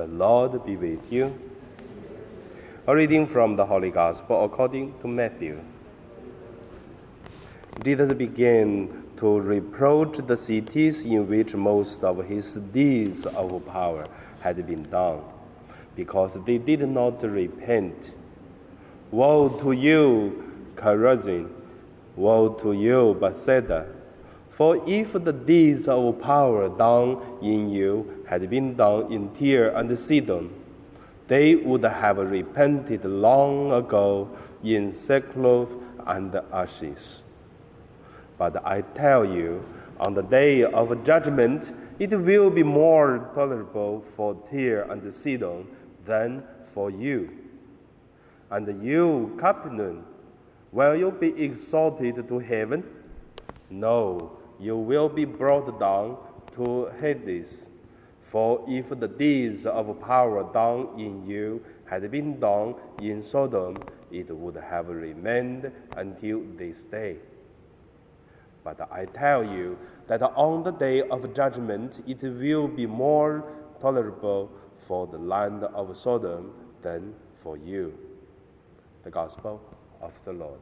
The Lord be with you. A reading from the Holy Gospel according to Matthew. Jesus began to reproach the cities in which most of his deeds of power had been done, because they did not repent. Woe to you, Chorazin! Woe to you, Bethsaida! For if the deeds of power done in you had been done in Tyre and Sidon, they would have repented long ago in sackcloth and ashes. But I tell you, on the day of judgment, it will be more tolerable for Tyre and Sidon than for you. And you, Capernaum, will you be exalted to heaven? No you will be brought down to Hades. For if the deeds of power done in you had been done in Sodom, it would have remained until this day. But I tell you that on the day of judgment it will be more tolerable for the land of Sodom than for you. The Gospel of the Lord.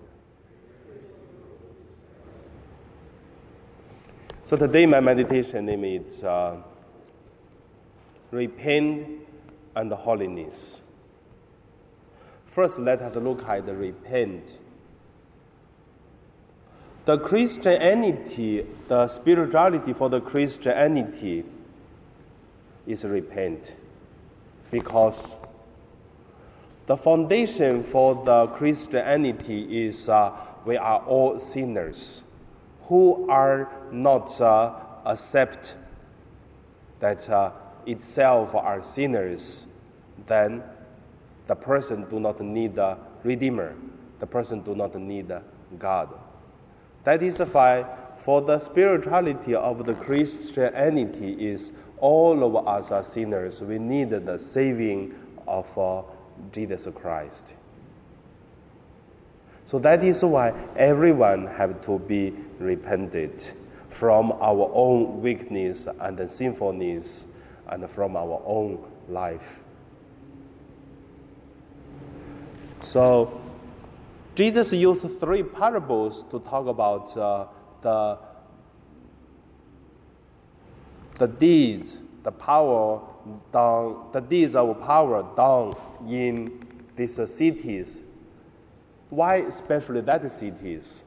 So today my meditation name is uh, Repent and Holiness. First, let us look at the repent. The Christianity, the spirituality for the Christianity is repent because the foundation for the Christianity is uh, we are all sinners who are not uh, accept that uh, itself are sinners, then the person do not need a redeemer. The person do not need God. That is why for the spirituality of the Christianity is all of us are sinners. We need the saving of uh, Jesus Christ. So that is why everyone have to be repented from our own weakness and sinfulness and from our own life. So Jesus used three parables to talk about uh, the, the deeds, the power done, the deeds of power done in these cities why especially that cities?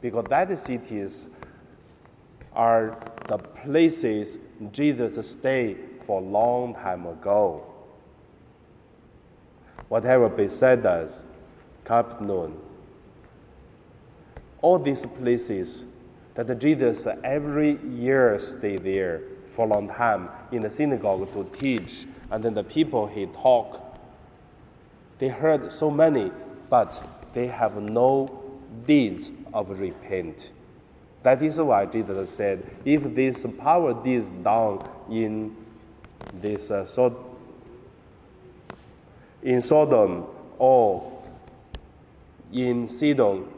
Because that cities are the places Jesus stayed for a long time ago. Whatever Bethsaida, Capernaum, all these places that Jesus every year stay there for a long time in the synagogue to teach, and then the people he talk. They heard so many but they have no deeds of repent. That is why Jesus said, if this power deeds down in this uh, so, in Sodom or in Sidon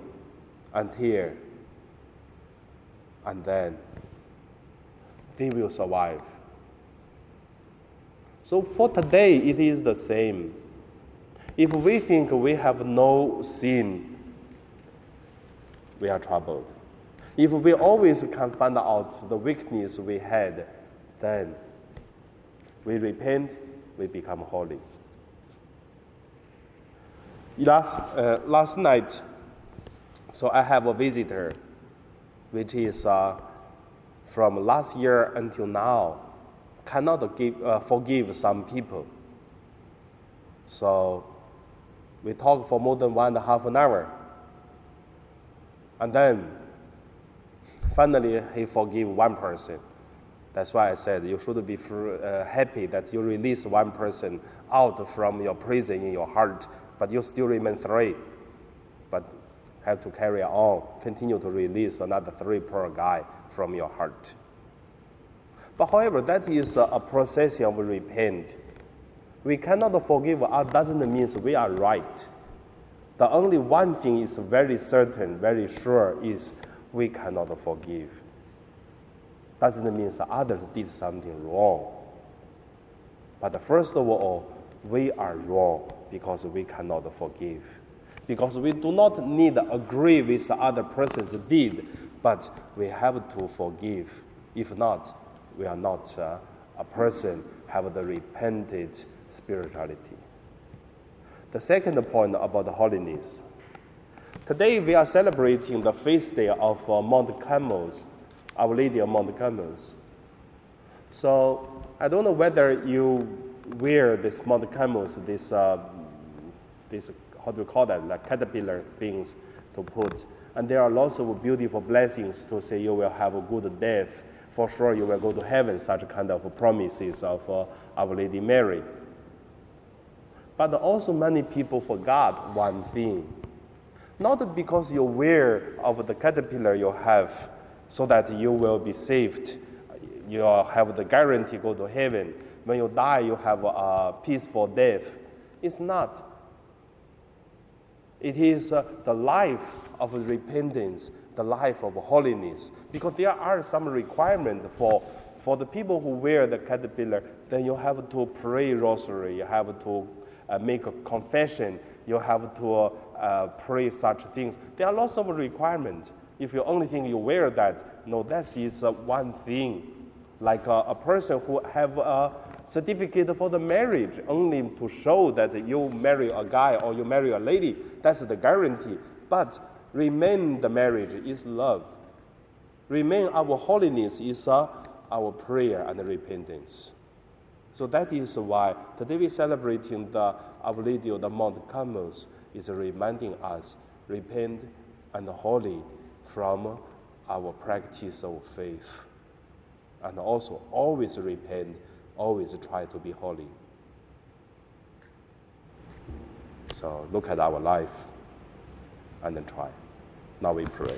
and here, and then they will survive. So for today, it is the same. If we think we have no sin, we are troubled. If we always can find out the weakness we had, then we repent, we become holy. Last, uh, last night, so I have a visitor, which is uh, from last year until now, cannot give, uh, forgive some people. So we talked for more than one and a half an hour. And then finally he forgave one person. That's why I said you should be uh, happy that you release one person out from your prison in your heart, but you still remain three. But have to carry on, continue to release another three per guy from your heart. But however, that is a, a process of repent we cannot forgive others doesn't mean we are right. The only one thing is very certain, very sure is we cannot forgive. Doesn't mean others did something wrong. But first of all, we are wrong because we cannot forgive. Because we do not need to agree with other person's deed, but we have to forgive. If not, we are not uh, a person have the repented spirituality. The second point about holiness. Today we are celebrating the feast day of uh, Mount Our Lady of Mount Carmel. So I don't know whether you wear this Mount Carmel, this, uh, this, how do you call that, like caterpillar things to put. And there are lots of beautiful blessings to say you will have a good death. For sure, you will go to heaven, such kind of promises of uh, Our Lady Mary. But also, many people forgot one thing. Not because you're aware of the caterpillar you have, so that you will be saved, you have the guarantee go to heaven. When you die, you have a peaceful death. It's not. It is uh, the life of repentance, the life of holiness. Because there are some requirements for, for the people who wear the caterpillar. Then you have to pray rosary, you have to uh, make a confession, you have to uh, pray such things. There are lots of requirements. If you only think you wear that, no, that is uh, one thing. Like a person who have a certificate for the marriage only to show that you marry a guy or you marry a lady. That's the guarantee. But remain the marriage is love. Remain our holiness is uh, our prayer and repentance. So that is why today we're celebrating the of the Mount Carmel is reminding us repent and holy from our practice of faith. And also always repent always try to be holy. So look at our life and then try. Now we pray.